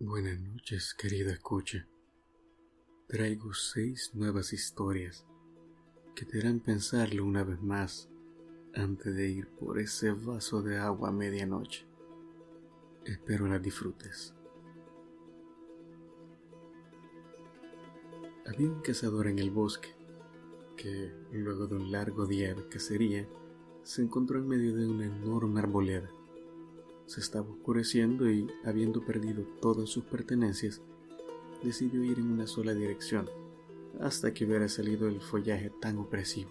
Buenas noches, querida escucha. Traigo seis nuevas historias que te harán pensarlo una vez más antes de ir por ese vaso de agua a medianoche. Espero las disfrutes. Había un cazador en el bosque que, luego de un largo día de cacería, se encontró en medio de una enorme arboleda. Se estaba oscureciendo y, habiendo perdido todas sus pertenencias, decidió ir en una sola dirección, hasta que hubiera salido el follaje tan opresivo.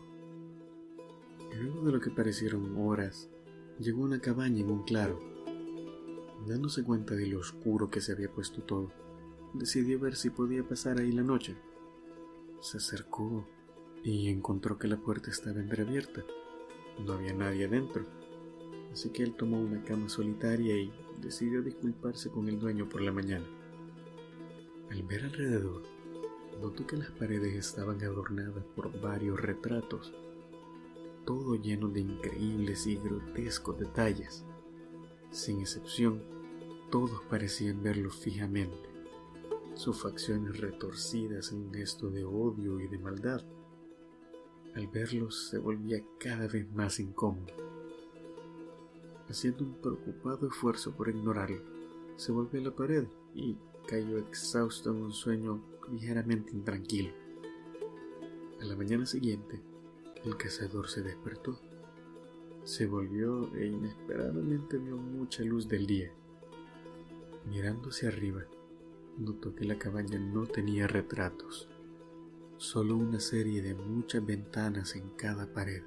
Luego de lo que parecieron horas, llegó a una cabaña en un claro. Dándose cuenta de lo oscuro que se había puesto todo, decidió ver si podía pasar ahí la noche. Se acercó y encontró que la puerta estaba entreabierta. No había nadie adentro, así que él tomó una cama solitaria y decidió disculparse con el dueño por la mañana. Al ver alrededor, notó que las paredes estaban adornadas por varios retratos, todo lleno de increíbles y grotescos detalles. Sin excepción, todos parecían verlo fijamente, sus facciones retorcidas en un gesto de odio y de maldad. Al verlos se volvía cada vez más incómodo. Haciendo un preocupado esfuerzo por ignorarlo, se volvió a la pared y cayó exhausto en un sueño ligeramente intranquilo. A la mañana siguiente, el cazador se despertó. Se volvió e inesperadamente vio mucha luz del día. Mirando hacia arriba, notó que la cabaña no tenía retratos, solo una serie de muchas ventanas en cada pared.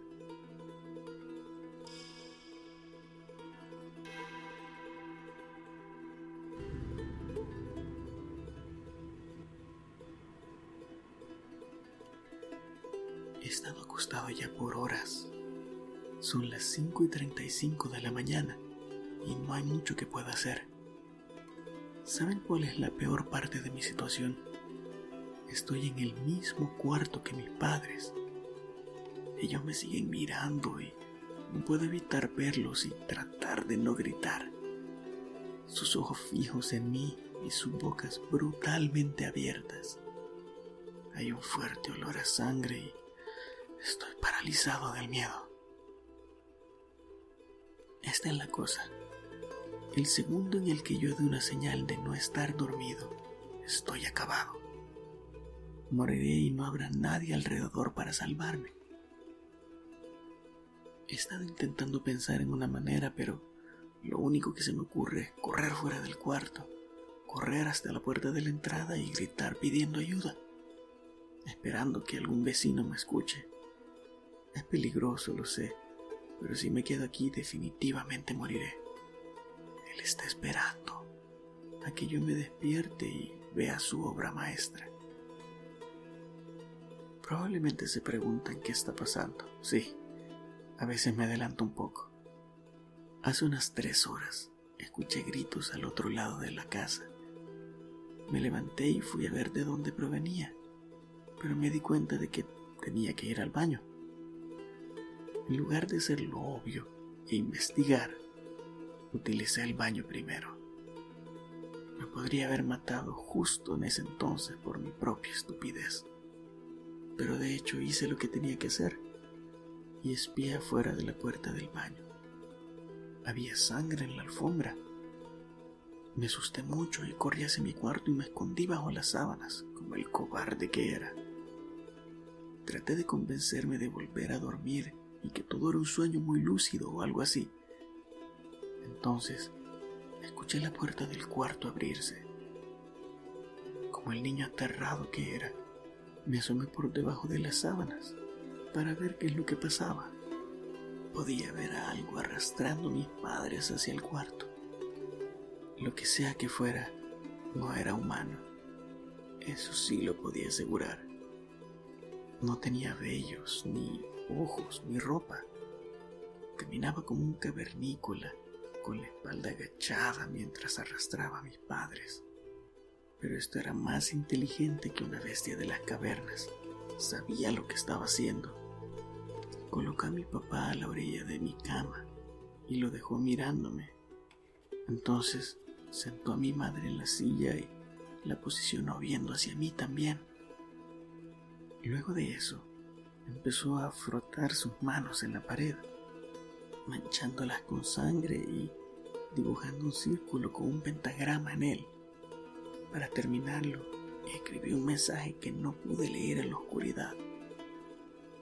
Estado acostado ya por horas. Son las 5 y 35 de la mañana y no hay mucho que pueda hacer. ¿Saben cuál es la peor parte de mi situación? Estoy en el mismo cuarto que mis padres. Ellos me siguen mirando y no puedo evitar verlos y tratar de no gritar. Sus ojos fijos en mí y sus bocas brutalmente abiertas. Hay un fuerte olor a sangre y Estoy paralizado del miedo. Esta es la cosa. El segundo en el que yo dé una señal de no estar dormido, estoy acabado. Moriré y no habrá nadie alrededor para salvarme. He estado intentando pensar en una manera, pero lo único que se me ocurre es correr fuera del cuarto, correr hasta la puerta de la entrada y gritar pidiendo ayuda, esperando que algún vecino me escuche. Es peligroso, lo sé, pero si me quedo aquí definitivamente moriré. Él está esperando a que yo me despierte y vea su obra maestra. Probablemente se preguntan qué está pasando. Sí, a veces me adelanto un poco. Hace unas tres horas escuché gritos al otro lado de la casa. Me levanté y fui a ver de dónde provenía, pero me di cuenta de que tenía que ir al baño. En lugar de hacer lo obvio e investigar, utilicé el baño primero. Me podría haber matado justo en ese entonces por mi propia estupidez. Pero de hecho hice lo que tenía que hacer y espié afuera de la puerta del baño. Había sangre en la alfombra. Me asusté mucho y corrí hacia mi cuarto y me escondí bajo las sábanas, como el cobarde que era. Traté de convencerme de volver a dormir y que todo era un sueño muy lúcido o algo así. Entonces, escuché la puerta del cuarto abrirse. Como el niño aterrado que era, me asomé por debajo de las sábanas para ver qué es lo que pasaba. Podía ver algo arrastrando a mis padres hacia el cuarto. Lo que sea que fuera, no era humano. Eso sí lo podía asegurar. No tenía vellos ni ojos ni ropa. Caminaba como un cavernícola, con la espalda agachada mientras arrastraba a mis padres. Pero esto era más inteligente que una bestia de las cavernas. Sabía lo que estaba haciendo. Colocó a mi papá a la orilla de mi cama y lo dejó mirándome. Entonces sentó a mi madre en la silla y la posicionó viendo hacia mí también. Luego de eso, empezó a frotar sus manos en la pared, manchándolas con sangre y dibujando un círculo con un pentagrama en él. Para terminarlo, escribió un mensaje que no pude leer en la oscuridad.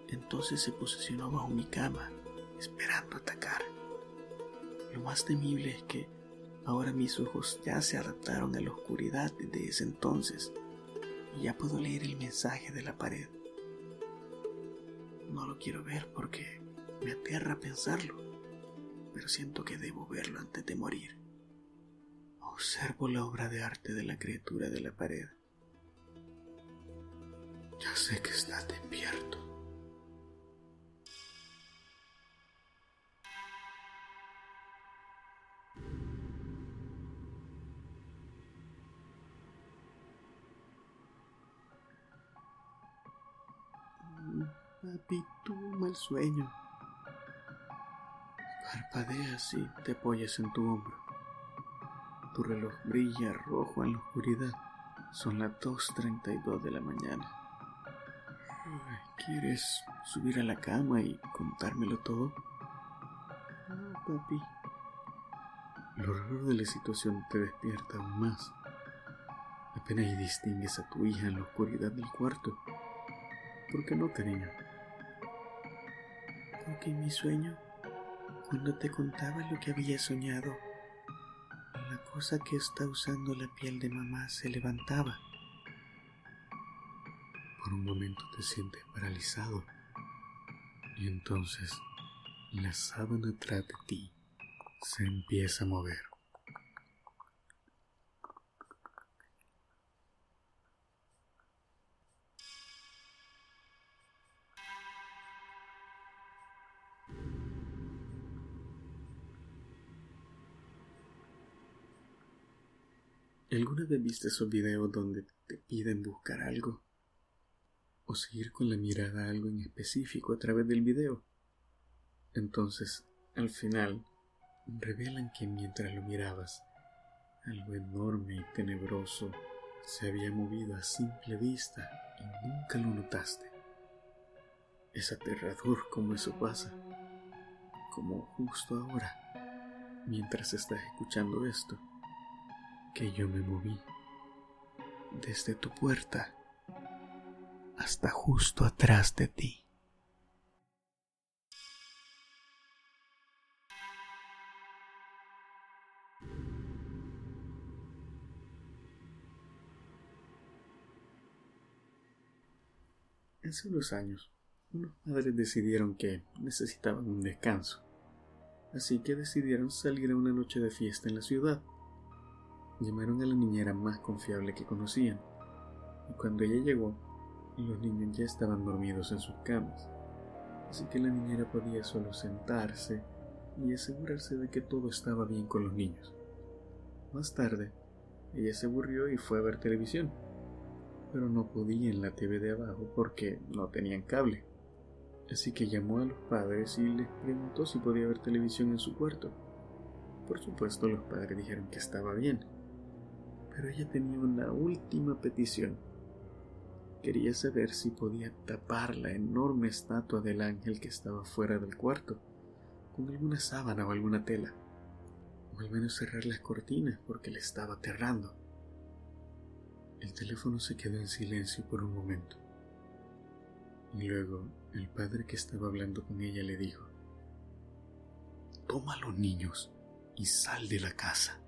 Entonces se posicionó bajo mi cama, esperando atacar. Lo más temible es que ahora mis ojos ya se adaptaron a la oscuridad desde ese entonces y ya puedo leer el mensaje de la pared. No lo quiero ver porque me aterra pensarlo, pero siento que debo verlo antes de morir. Observo la obra de arte de la criatura de la pared. Ya sé que estás despierto. Un mal sueño. Parpadeas y te apoyas en tu hombro. Tu reloj brilla rojo en la oscuridad. Son las 2.32 de la mañana. ¿Quieres subir a la cama y contármelo todo? No, papi. Lo raro de la situación te despierta aún más. Apenas distingues a tu hija en la oscuridad del cuarto. ¿Por qué no, cariño? Porque en mi sueño, cuando te contaba lo que había soñado, la cosa que está usando la piel de mamá se levantaba. Por un momento te sientes paralizado y entonces la sábana atrás de ti se empieza a mover. ¿Alguna vez viste esos videos donde te piden buscar algo? O seguir con la mirada algo en específico a través del video. Entonces, al final, revelan que mientras lo mirabas, algo enorme y tenebroso se había movido a simple vista y nunca lo notaste. Es aterrador como eso pasa, como justo ahora, mientras estás escuchando esto que yo me moví desde tu puerta hasta justo atrás de ti. Hace unos años, unos padres decidieron que necesitaban un descanso, así que decidieron salir a una noche de fiesta en la ciudad. Llamaron a la niñera más confiable que conocían, y cuando ella llegó, los niños ya estaban dormidos en sus camas, así que la niñera podía solo sentarse y asegurarse de que todo estaba bien con los niños. Más tarde, ella se aburrió y fue a ver televisión, pero no podía en la TV de abajo porque no tenían cable. Así que llamó a los padres y les preguntó si podía ver televisión en su cuarto. Por supuesto, los padres dijeron que estaba bien pero ella tenía una última petición. Quería saber si podía tapar la enorme estatua del ángel que estaba fuera del cuarto con alguna sábana o alguna tela, o al menos cerrar las cortinas porque le estaba aterrando. El teléfono se quedó en silencio por un momento. Y luego el padre que estaba hablando con ella le dijo, Toma los niños y sal de la casa.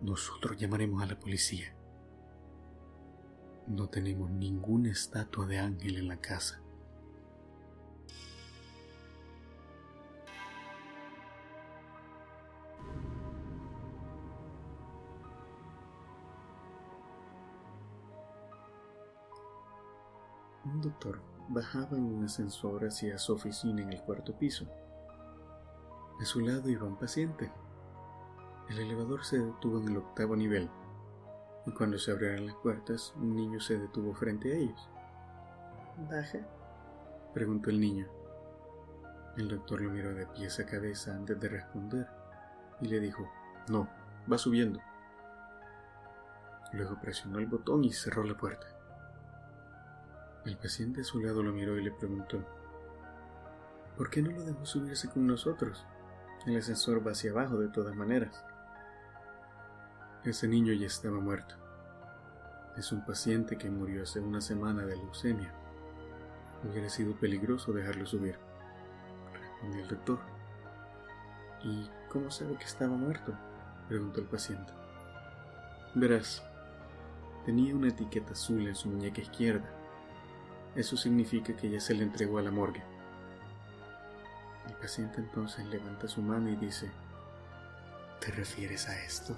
Nosotros llamaremos a la policía. No tenemos ninguna estatua de ángel en la casa. Un doctor bajaba en un ascensor hacia su oficina en el cuarto piso. A su lado iba un paciente el elevador se detuvo en el octavo nivel, y cuando se abrieron las puertas, un niño se detuvo frente a ellos. ¿Baja? preguntó el niño. El doctor lo miró de pies a cabeza antes de responder y le dijo, no, va subiendo. Luego presionó el botón y cerró la puerta. El paciente a su lado lo miró y le preguntó, ¿por qué no lo dejó subirse con nosotros? El ascensor va hacia abajo de todas maneras. Ese niño ya estaba muerto. Es un paciente que murió hace una semana de leucemia. Hubiera sido peligroso dejarlo subir, respondió el doctor. ¿Y cómo sabe que estaba muerto? preguntó el paciente. Verás, tenía una etiqueta azul en su muñeca izquierda. Eso significa que ya se le entregó a la morgue. El paciente entonces levanta su mano y dice, ¿te refieres a esto?